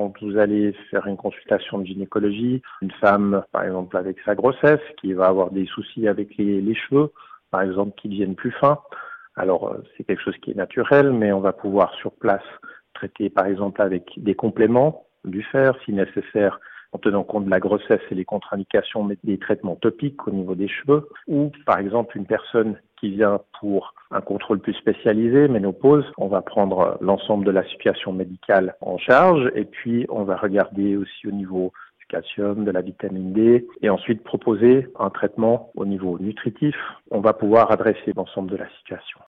quand vous allez faire une consultation de gynécologie, une femme, par exemple, avec sa grossesse, qui va avoir des soucis avec les, cheveux, par exemple, qui deviennent plus fins. Alors, euh, c'est quelque chose qui est naturel, mais on va pouvoir sur place traiter, par exemple, avec des compléments du fer, si nécessaire, en tenant compte de la grossesse et les contre-indications, mais des traitements topiques au niveau des cheveux, ou par exemple une personne qui vient pour un contrôle plus spécialisé, ménopause, on va prendre l'ensemble de la situation médicale en charge et puis on va regarder aussi au niveau du calcium, de la vitamine D et ensuite proposer un traitement au niveau nutritif. On va pouvoir adresser l'ensemble de la situation.